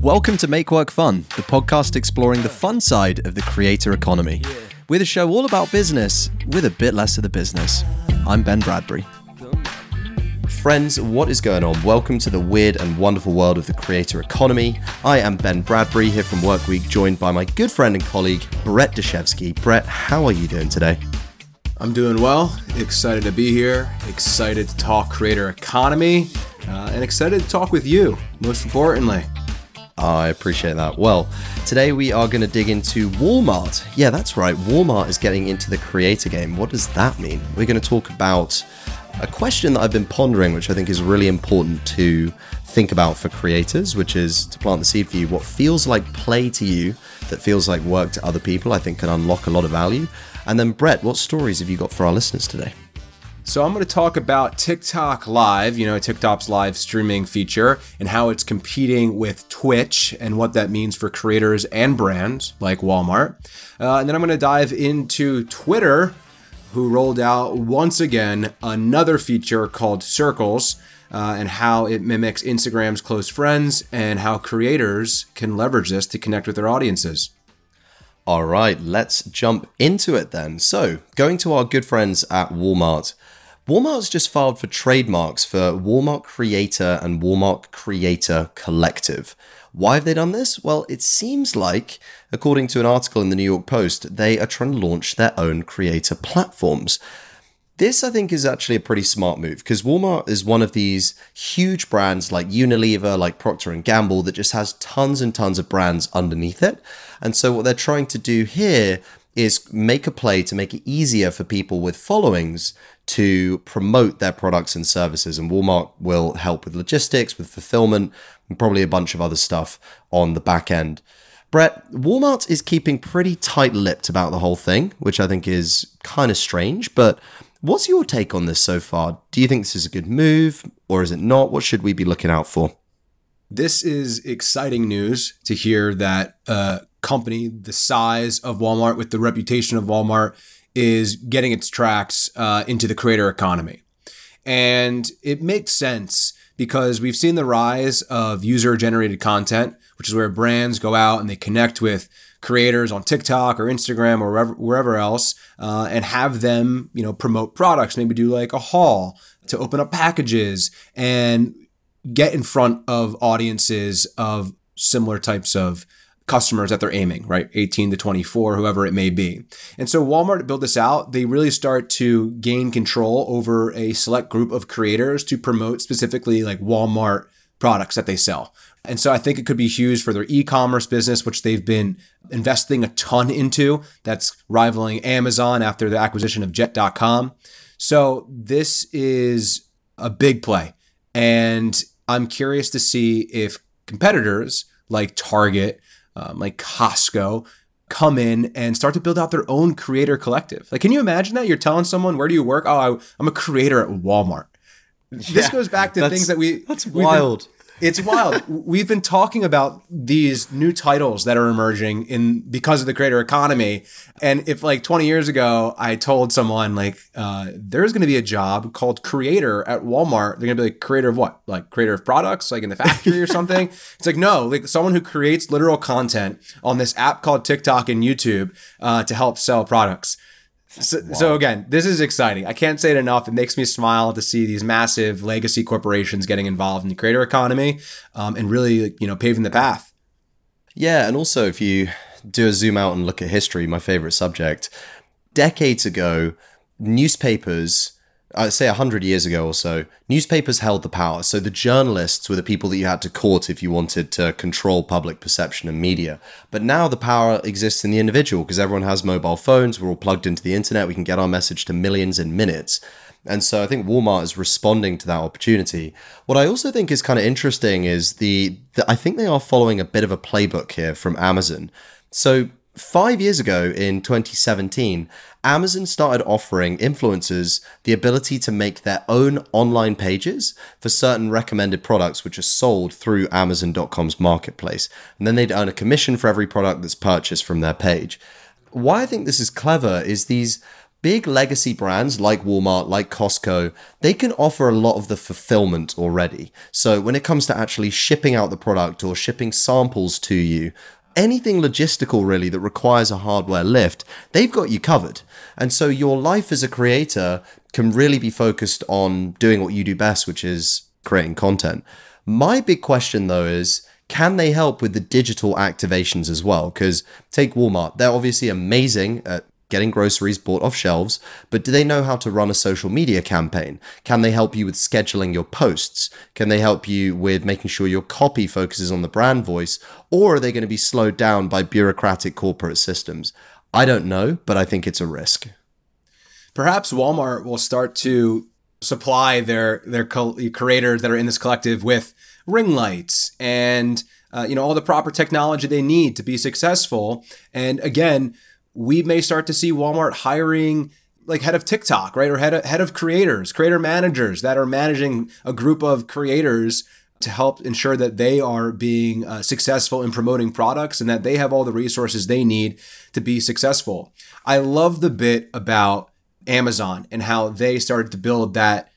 Welcome to Make Work Fun, the podcast exploring the fun side of the creator economy. We're the show all about business with a bit less of the business. I'm Ben Bradbury. Friends, what is going on? Welcome to the weird and wonderful world of the creator economy. I am Ben Bradbury here from Workweek, joined by my good friend and colleague, Brett Dashevsky. Brett, how are you doing today? I'm doing well. Excited to be here. Excited to talk creator economy. Uh, and excited to talk with you, most importantly. I appreciate that. Well, today we are going to dig into Walmart. Yeah, that's right. Walmart is getting into the creator game. What does that mean? We're going to talk about a question that I've been pondering, which I think is really important to think about for creators, which is to plant the seed for you. What feels like play to you that feels like work to other people, I think can unlock a lot of value. And then, Brett, what stories have you got for our listeners today? So, I'm going to talk about TikTok Live, you know, TikTok's live streaming feature, and how it's competing with Twitch and what that means for creators and brands like Walmart. Uh, and then I'm going to dive into Twitter who rolled out once again another feature called Circles uh, and how it mimics Instagram's close friends and how creators can leverage this to connect with their audiences. All right, let's jump into it then. So, going to our good friends at Walmart. Walmart's just filed for trademarks for Walmart Creator and Walmart Creator Collective. Why have they done this? Well, it seems like, according to an article in the New York Post, they are trying to launch their own creator platforms. This, I think, is actually a pretty smart move because Walmart is one of these huge brands like Unilever, like Procter and Gamble, that just has tons and tons of brands underneath it. And so, what they're trying to do here is make a play to make it easier for people with followings to promote their products and services. And Walmart will help with logistics, with fulfillment, and probably a bunch of other stuff on the back end. Brett, Walmart is keeping pretty tight lipped about the whole thing, which I think is kind of strange. But what's your take on this so far? Do you think this is a good move or is it not? What should we be looking out for? This is exciting news to hear that a company the size of Walmart, with the reputation of Walmart, is getting its tracks uh, into the creator economy. And it makes sense because we've seen the rise of user generated content, which is where brands go out and they connect with creators on TikTok or Instagram or wherever, wherever else uh, and have them, you know, promote products, maybe do like a haul to open up packages and get in front of audiences of similar types of customers that they're aiming, right? 18 to 24, whoever it may be. And so Walmart build this out, they really start to gain control over a select group of creators to promote specifically like Walmart products that they sell. And so I think it could be huge for their e-commerce business, which they've been investing a ton into. That's rivaling Amazon after the acquisition of jet.com. So this is a big play. And I'm curious to see if competitors like Target um, like Costco come in and start to build out their own creator collective. Like, can you imagine that? You're telling someone, where do you work? Oh, I, am a creator at Walmart. Yeah, this goes back to things that we. That's wild. Been, it's wild. We've been talking about these new titles that are emerging in because of the creator economy. And if like 20 years ago, I told someone like, uh, there's going to be a job called creator at Walmart. They're going to be like creator of what? Like creator of products, like in the factory or something. It's like, no, like someone who creates literal content on this app called TikTok and YouTube uh, to help sell products. So, wow. so, again, this is exciting. I can't say it enough. It makes me smile to see these massive legacy corporations getting involved in the creator economy um, and really, you know, paving the path. Yeah, and also if you do a zoom out and look at history, my favorite subject, decades ago, newspapers I'd say 100 years ago or so, newspapers held the power. So the journalists were the people that you had to court if you wanted to control public perception and media. But now the power exists in the individual because everyone has mobile phones. We're all plugged into the internet. We can get our message to millions in minutes. And so I think Walmart is responding to that opportunity. What I also think is kind of interesting is the, the I think they are following a bit of a playbook here from Amazon. So five years ago in 2017, Amazon started offering influencers the ability to make their own online pages for certain recommended products which are sold through Amazon.com's marketplace. And then they'd earn a commission for every product that's purchased from their page. Why I think this is clever is these big legacy brands like Walmart, like Costco, they can offer a lot of the fulfillment already. So when it comes to actually shipping out the product or shipping samples to you, anything logistical really that requires a hardware lift, they've got you covered. And so your life as a creator can really be focused on doing what you do best, which is creating content. My big question though is, can they help with the digital activations as well? Because take Walmart, they're obviously amazing at getting groceries bought off shelves, but do they know how to run a social media campaign? Can they help you with scheduling your posts? Can they help you with making sure your copy focuses on the brand voice? Or are they going to be slowed down by bureaucratic corporate systems? I don't know, but I think it's a risk. Perhaps Walmart will start to supply their their creators that are in this collective with ring lights and uh, you know all the proper technology they need to be successful. And again, we may start to see Walmart hiring like head of TikTok, right, or head of, head of creators, creator managers that are managing a group of creators to help ensure that they are being uh, successful in promoting products and that they have all the resources they need to be successful. I love the bit about Amazon and how they started to build that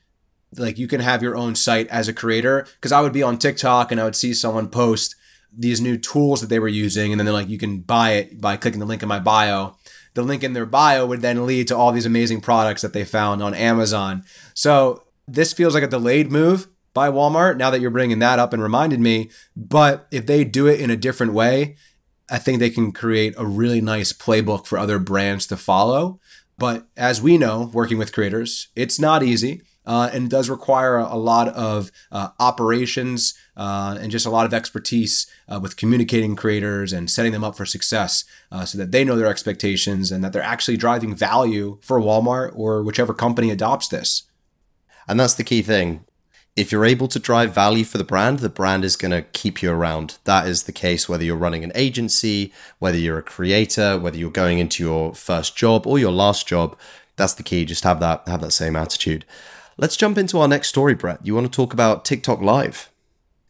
like you can have your own site as a creator because I would be on TikTok and I would see someone post these new tools that they were using and then they're like you can buy it by clicking the link in my bio. The link in their bio would then lead to all these amazing products that they found on Amazon. So this feels like a delayed move by Walmart now that you're bringing that up and reminded me, but if they do it in a different way, I think they can create a really nice playbook for other brands to follow. But as we know, working with creators, it's not easy. Uh, and does require a, lot of uh, operations uh, and just a lot of expertise uh, with communicating creators and setting them up for success uh, so that they know their expectations and that they're actually driving value for Walmart or whichever company adopts this. And that's the key thing if you're able to drive value for the brand, the brand is going to keep you around. That is the case whether you're running an agency, whether you're a creator, whether you're going into your first job or your last job. That's the key. Just have that have that same attitude. Let's jump into our next story, Brett. You want to talk about TikTok Live?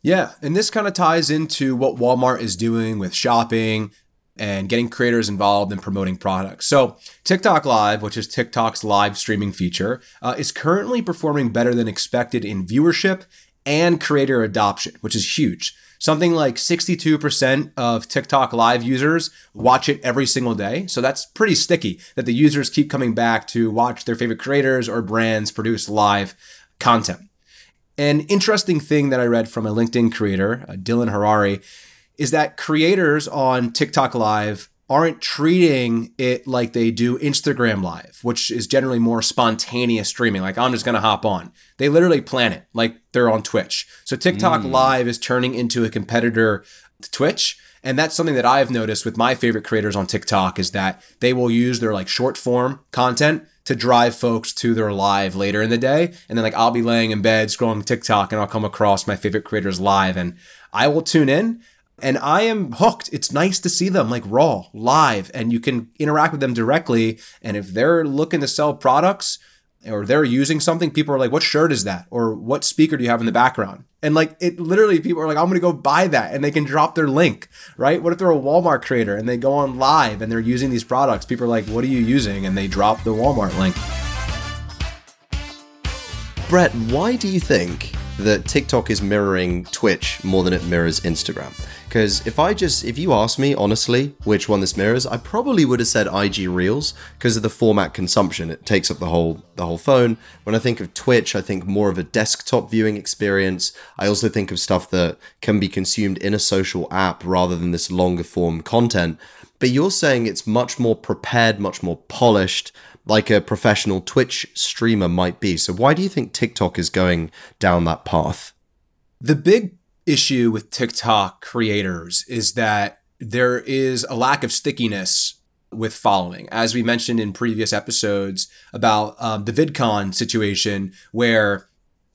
Yeah, and this kind of ties into what Walmart is doing with shopping, and getting creators involved in promoting products. So, TikTok Live, which is TikTok's live streaming feature, uh, is currently performing better than expected in viewership and creator adoption, which is huge. Something like 62% of TikTok live users watch it every single day. So that's pretty sticky that the users keep coming back to watch their favorite creators or brands produce live content. An interesting thing that I read from a LinkedIn creator, uh, Dylan Harari, is that creators on TikTok Live aren't treating it like they do Instagram Live, which is generally more spontaneous streaming. Like, I'm just going to hop on. They literally plan it like they're on Twitch. So, TikTok mm. Live is turning into a competitor to Twitch. And that's something that I've noticed with my favorite creators on TikTok is that they will use their like short form content to drive folks to their live later in the day. And then like I'll be laying in bed scrolling TikTok and I'll come across my favorite creators live and I will tune in and I am hooked. It's nice to see them like raw, live, and you can interact with them directly. And if they're looking to sell products or they're using something, people are like, "What shirt is that?" or "What speaker do you have in the background?" And like it, literally, people are like, "I'm gonna go buy that," and they can drop their link, right? What if they're a Walmart creator and they go on live and they're using these products? People are like, "What are you using?" and they drop the Walmart link. Brett, why do you think that TikTok is mirroring Twitch more than it mirrors Instagram? Because if I just, if you ask me honestly which one this mirrors, I probably would have said IG Reels because of the format consumption. It takes up the whole the whole phone. When I think of Twitch, I think more of a desktop viewing experience. I also think of stuff that can be consumed in a social app rather than this longer form content. But you're saying it's much more prepared, much more polished, like a professional Twitch streamer might be. So why do you think TikTok is going down that path? The big issue with TikTok creators is that there is a lack of stickiness with following. As we mentioned in previous episodes about um, the VidCon situation, where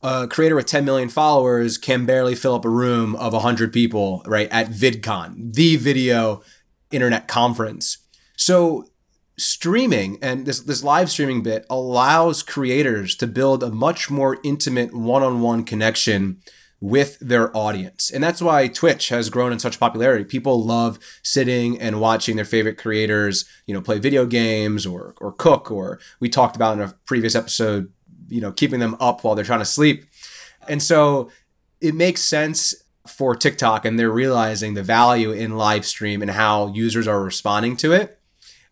a creator with 10 million followers can barely fill up a room of 100 people, right, at VidCon, the video internet conference. So streaming and this this live streaming bit allows creators to build a much more intimate one-on-one connection with their audience. And that's why Twitch has grown in such popularity. People love sitting and watching their favorite creators, you know, play video games or or cook or we talked about in a previous episode, you know, keeping them up while they're trying to sleep. And so it makes sense for TikTok and they're realizing the value in live stream and how users are responding to it.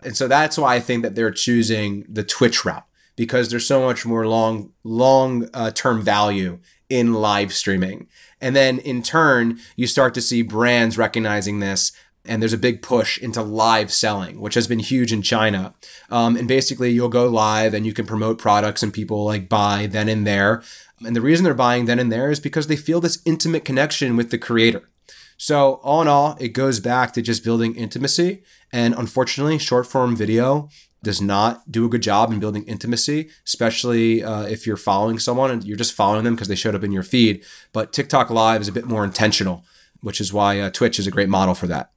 And so that's why I think that they're choosing the Twitch route because there's so much more long long uh, term value in live streaming. And then in turn, you start to see brands recognizing this. And there's a big push into live selling, which has been huge in China. Um, and basically, you'll go live and you can promote products, and people like buy then and there. And the reason they're buying then and there is because they feel this intimate connection with the creator. So, all in all, it goes back to just building intimacy. And unfortunately, short form video does not do a good job in building intimacy, especially uh, if you're following someone and you're just following them because they showed up in your feed. But TikTok Live is a bit more intentional, which is why uh, Twitch is a great model for that.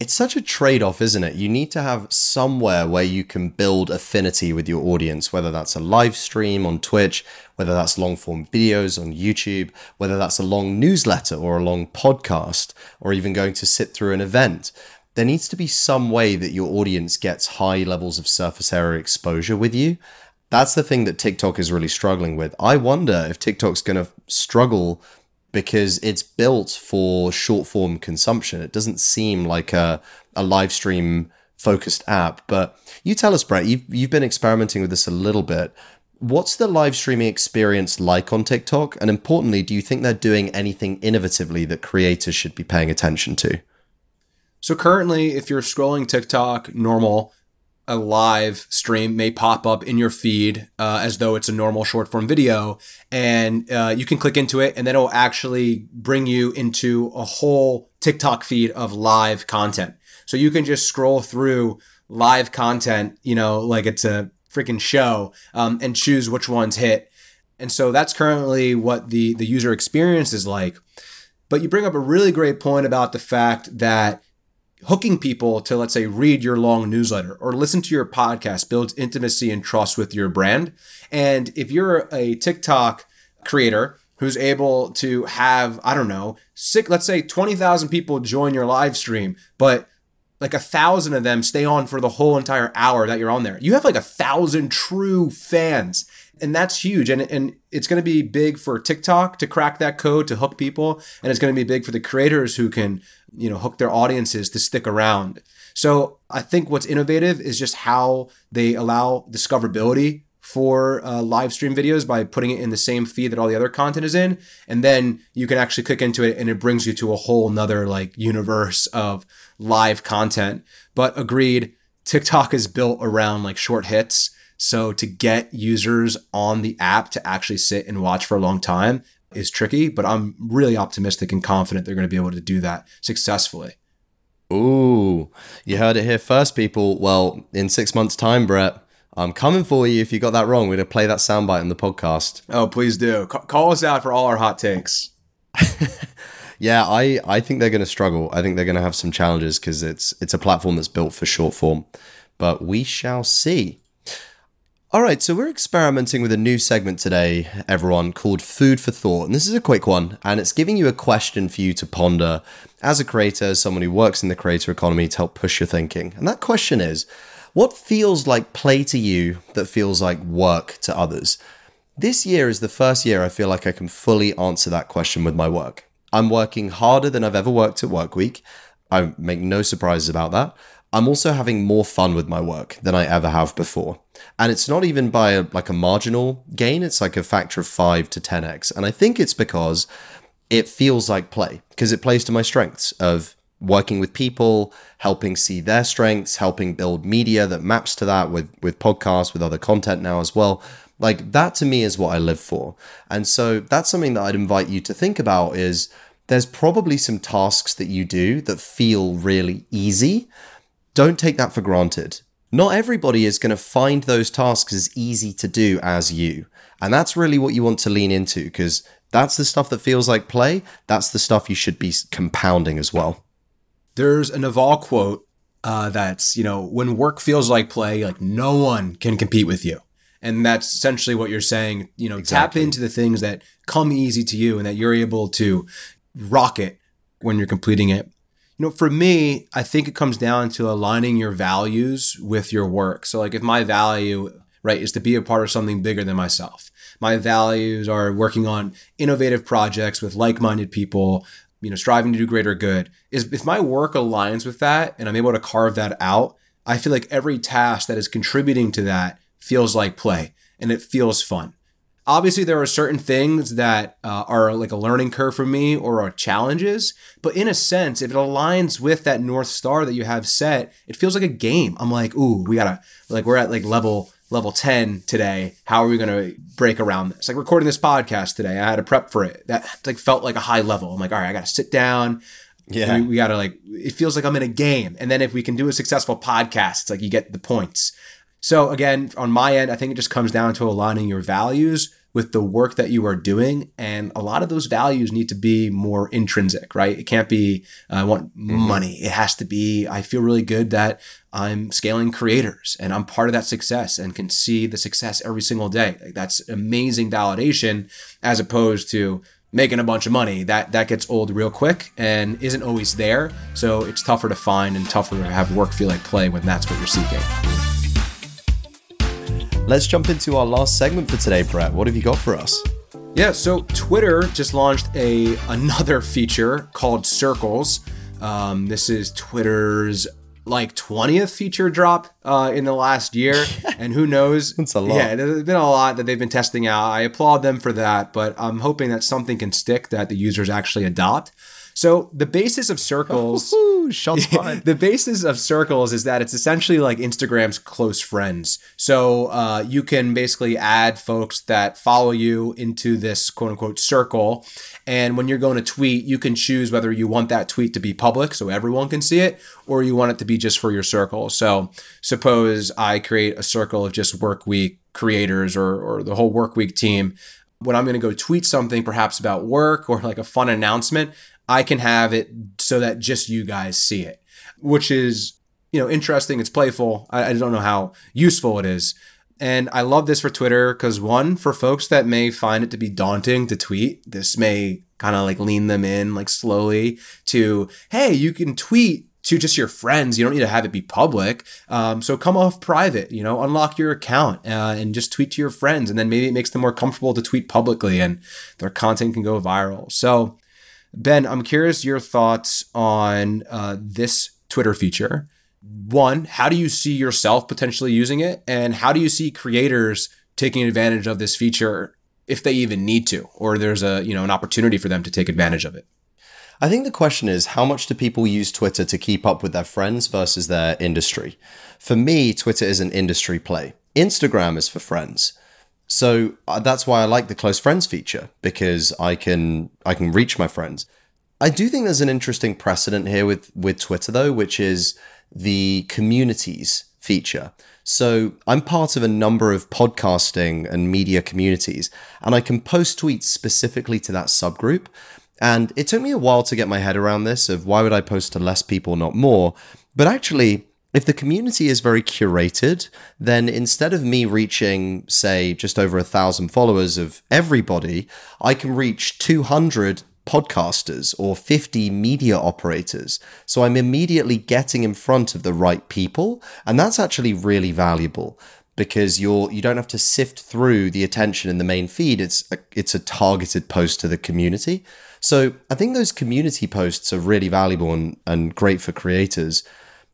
It's such a trade off, isn't it? You need to have somewhere where you can build affinity with your audience, whether that's a live stream on Twitch, whether that's long form videos on YouTube, whether that's a long newsletter or a long podcast, or even going to sit through an event there needs to be some way that your audience gets high levels of surface area exposure with you. That's the thing that TikTok is really struggling with. I wonder if TikTok's going to struggle because it's built for short form consumption. It doesn't seem like a, a live stream focused app. But you tell us, Brett, you've, you've been experimenting with this a little bit. What's the live streaming experience like on TikTok? And importantly, do you think they're doing anything innovatively that creators should be paying attention to? So currently, if you're scrolling TikTok normal, a live stream may pop up in your feed uh, as though it's a normal short form video, and uh, you can click into it, and then it'll actually bring you into a whole TikTok feed of live content. So you can just scroll through live content, you know, like it's a freaking show, um, and choose which ones hit. And so that's currently what the the user experience is like. But you bring up a really great point about the fact that hooking people to let's say read your long newsletter or listen to your podcast builds intimacy and trust with your brand. And if you're a tiktok creator who's able to have i don't know six, let's say 20000 people join your live stream but like a thousand of them stay on for the whole entire hour that you're on there you have like a thousand true fans and that's huge. And, and it's going to be big for tiktok to crack that code to hook people and it's going to be big for the creators who can you know hook their audiences to stick around. So i think what's innovative is just how they allow discoverability for uh, live stream videos by putting it in the same feed that all the other content is in and then you can actually click into it and it brings you to a whole nother like universe of live content. But agreed tiktok is built around like short hits so to get users on the app to actually sit and watch for a long time is tricky, but I'm really optimistic and confident they're going to be able to do that successfully. Ooh, you heard it here first, people. Well, in six months' time, Brett, I'm coming for you if you got that wrong. We're going to play that soundbite in the podcast. Oh, please do. C- call us out for all our hot takes. yeah, I, I think they're going to struggle. I think they're going to have some challenges because it's it's a platform that's built for short form. But we shall see. All right, so we're experimenting with a new segment today, everyone, called Food for Thought. And this is a quick one, and it's giving you a question for you to ponder as a creator, as someone who works in the creator economy to help push your thinking. And that question is what feels like play to you that feels like work to others? This year is the first year I feel like I can fully answer that question with my work. I'm working harder than I've ever worked at Workweek. I make no surprises about that. I'm also having more fun with my work than I ever have before. And it's not even by a, like a marginal gain, it's like a factor of 5 to 10x. And I think it's because it feels like play because it plays to my strengths of working with people, helping see their strengths, helping build media that maps to that with with podcasts, with other content now as well. Like that to me is what I live for. And so that's something that I'd invite you to think about is there's probably some tasks that you do that feel really easy don't take that for granted. Not everybody is going to find those tasks as easy to do as you. And that's really what you want to lean into because that's the stuff that feels like play. That's the stuff you should be compounding as well. There's a Naval quote uh, that's, you know, when work feels like play, like no one can compete with you. And that's essentially what you're saying. You know, Exactly. tap into the things that come easy to you and that you're able to rock it when you're completing it. You know, for me, I think it comes down to aligning your values with your work. So, like, if my value, right, is to be a part of something bigger than myself, my values are working on innovative projects with like minded people, you know, striving to do greater good. Is if my work aligns with that and I'm able to carve that out, I feel like every task that is contributing to that feels like play and it feels fun. Obviously, there are certain things that uh, are like a learning curve for me or are challenges, but in a sense, if it aligns with that North Star that you have set, it feels like a game. I'm like, ooh, we gotta, like, we're at like level level 10 today. How are we gonna break around this? Like recording this podcast today, I had to prep for it. That like felt like a high level. I'm like, all right, I gotta sit down, Yeah. we, we gotta like it feels like i'm in a game and then if we can do a successful podcast it's like you get the points so again on my end i think it just comes down to aligning your values with the work that you are doing and a lot of those values need to be more intrinsic right? It can't be i want mm-hmm. money. It has to be i feel really good that i'm scaling creators and i'm part of that success and can see the success every single day. Like that's amazing validation as opposed to making a bunch of money. That that gets old real quick and isn't always there. So it's tougher to find and tougher to have work feel like play when that's what you're seeking Let's jump into our last segment for today, Brett. What have you got for us? yeah so twitter just launched a another feature called circles um, this is twitter's like 20th feature drop uh, in the last year and who knows That's a lot. yeah there's been a lot that they've been testing out i applaud them for that but i'm hoping that something can stick that the users actually adopt so the basis of circles the basis of circles is that it's essentially like Instagram's close friends. So uh, you can basically add folks that follow you into this quote unquote circle. And when you're going to tweet, you can choose whether you want that tweet to be public so everyone can see it, or you want it to be just for your circle. So suppose I create a circle of just Workweek creators or, or the whole Workweek team. When I'm going to go tweet something, perhaps about work or like a fun announcement, I can have it so that just you guys see it, which is, you know, interesting. It's playful. I, I don't know how useful it is. And I love this for Twitter because one, for folks that may find it to be daunting to tweet, this may kind of like lean them in like slowly to, hey, you can tweet to just your friends. You don't need to have it be public. Um, so come off private, you know, unlock your account uh, and just tweet to your friends. And then maybe it makes them more comfortable to tweet publicly and their content can go viral. So, Ben, I'm curious your thoughts on uh, this Twitter feature. One, how do you see yourself potentially using it? And how do you see creators taking advantage of this feature if they even need to, or there's a you know an opportunity for them to take advantage of it? I think the question is how much do people use Twitter to keep up with their friends versus their industry? For me, Twitter is an industry play. Instagram is for friends. So uh, that's why I like the close friends feature because I can I can reach my friends. I do think there's an interesting precedent here with with Twitter though, which is the communities feature. So I'm part of a number of podcasting and media communities, and I can post tweets specifically to that subgroup. And it took me a while to get my head around this of why would I post to less people, not more. But actually, if the community is very curated, then instead of me reaching, say, just over a thousand followers of everybody, I can reach 200 podcasters or 50 media operators. So I'm immediately getting in front of the right people. And that's actually really valuable because you're you don't have to sift through the attention in the main feed. It's a, it's a targeted post to the community. So I think those community posts are really valuable and, and great for creators.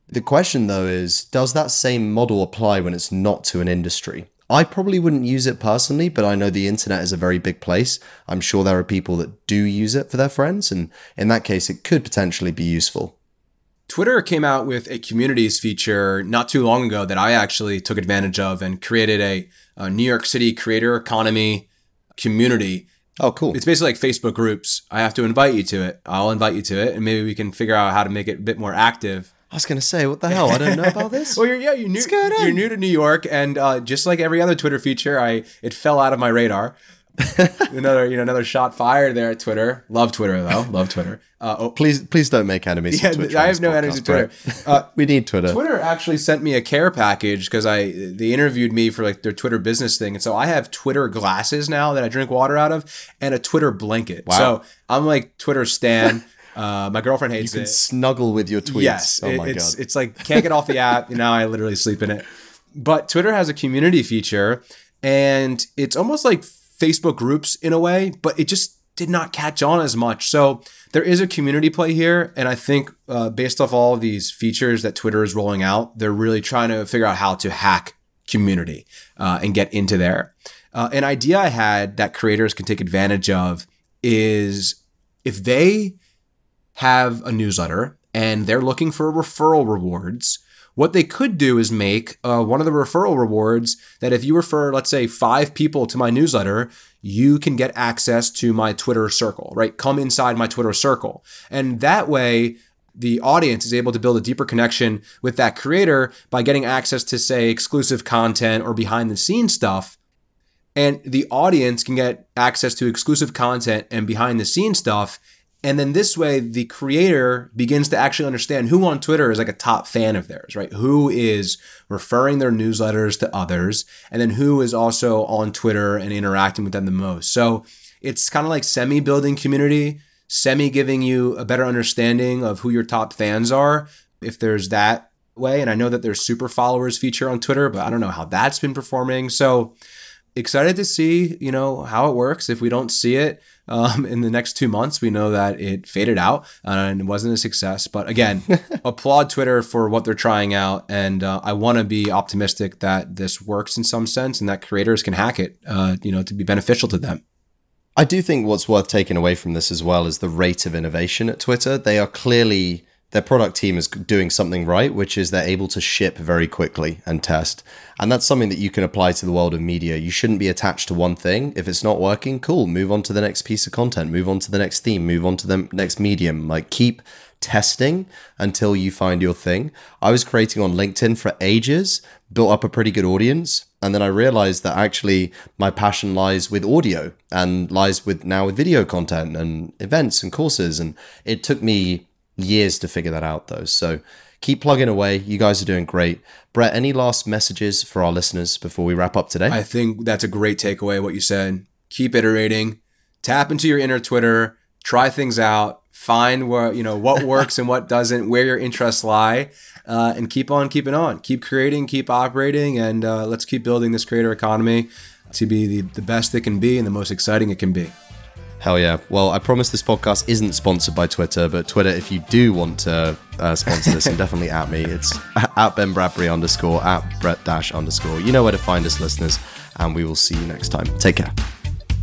The question though is, does that same model apply when it's not to an industry? I probably wouldn't use it personally, but I know the internet is a very big place. I'm sure there are people that do use it for their friends, and in that case, it could potentially be useful. Twitter came out with a communities feature not too long ago that I actually took advantage of and created a, a New York City creator economy community. Oh, cool. It's basically like Facebook groups. I have to invite you to it. I'll invite you to it, and maybe we can figure out how to make it a bit more active. I was going to say, what the hell? I don't know about this. Well, you're yeah, you're new. What's going on? You're new to New York, and uh, just like every other Twitter feature, I it fell out of my radar. another you know another shot fired there at Twitter. Love Twitter though. Love Twitter. Uh, oh. Please please don't make enemies. Yeah, I have no enemies Twitter. Uh, we need Twitter. Twitter actually sent me a care package because I they interviewed me for like their Twitter business thing, and so I have Twitter glasses now that I drink water out of, and a Twitter blanket. Wow. So I'm like Twitter stan. Uh, my girlfriend hates you can it. Snuggle with your tweets. Yes, oh my it's, god, it's like can't get off the app. Now I literally sleep in it. But Twitter has a community feature, and it's almost like Facebook groups in a way, but it just did not catch on as much. So there is a community play here, and I think uh, based off all of these features that Twitter is rolling out, they're really trying to figure out how to hack community uh, and get into there. Uh, an idea I had that creators can take advantage of is if they have a newsletter and they're looking for referral rewards. What they could do is make uh, one of the referral rewards that if you refer, let's say, five people to my newsletter, you can get access to my Twitter circle, right? Come inside my Twitter circle. And that way, the audience is able to build a deeper connection with that creator by getting access to, say, exclusive content or behind the scenes stuff. And the audience can get access to exclusive content and behind the scenes stuff and then this way, the creator begins to actually understand who on Twitter is like a top fan of theirs, right? Who is referring their newsletters to others, and then who is also on Twitter and interacting with them the most. So it's kind of like semi building community, semi giving you a better understanding of who your top fans are, if there's that way. And I know that there's super followers feature on Twitter, but I don't know how that's been performing. So excited to see, you know, how it works. If we don't see it um, in the next two months, we know that it faded out and it wasn't a success. But again, applaud Twitter for what they're trying out. And uh, I want to be optimistic that this works in some sense and that creators can hack it, uh, you know, to be beneficial to them. I do think what's worth taking away from this as well is the rate of innovation at Twitter. They are clearly their product team is doing something right, which is they're able to ship very quickly and test. And that's something that you can apply to the world of media. You shouldn't be attached to one thing. If it's not working, cool, move on to the next piece of content, move on to the next theme, move on to the next medium. Like keep testing until you find your thing. I was creating on LinkedIn for ages, built up a pretty good audience, and then I realized that actually my passion lies with audio and lies with now with video content and events and courses and it took me years to figure that out though. So keep plugging away. You guys are doing great. Brett, any last messages for our listeners before we wrap up today? I think that's a great takeaway what you said. Keep iterating. Tap into your inner Twitter, try things out, find what, you know, what works and what doesn't, where your interests lie. Uh, and keep on keeping on. Keep creating, keep operating, and uh, let's keep building this creator economy to be the, the best it can be and the most exciting it can be. Hell yeah. Well, I promise this podcast isn't sponsored by Twitter, but Twitter, if you do want to uh, sponsor this, and definitely at me, it's at Ben Bradbury underscore, at Brett dash underscore. You know where to find us, listeners, and we will see you next time. Take care.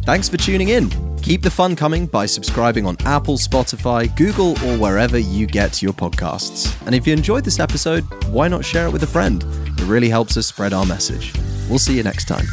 Thanks for tuning in. Keep the fun coming by subscribing on Apple, Spotify, Google, or wherever you get your podcasts. And if you enjoyed this episode, why not share it with a friend? It really helps us spread our message. We'll see you next time.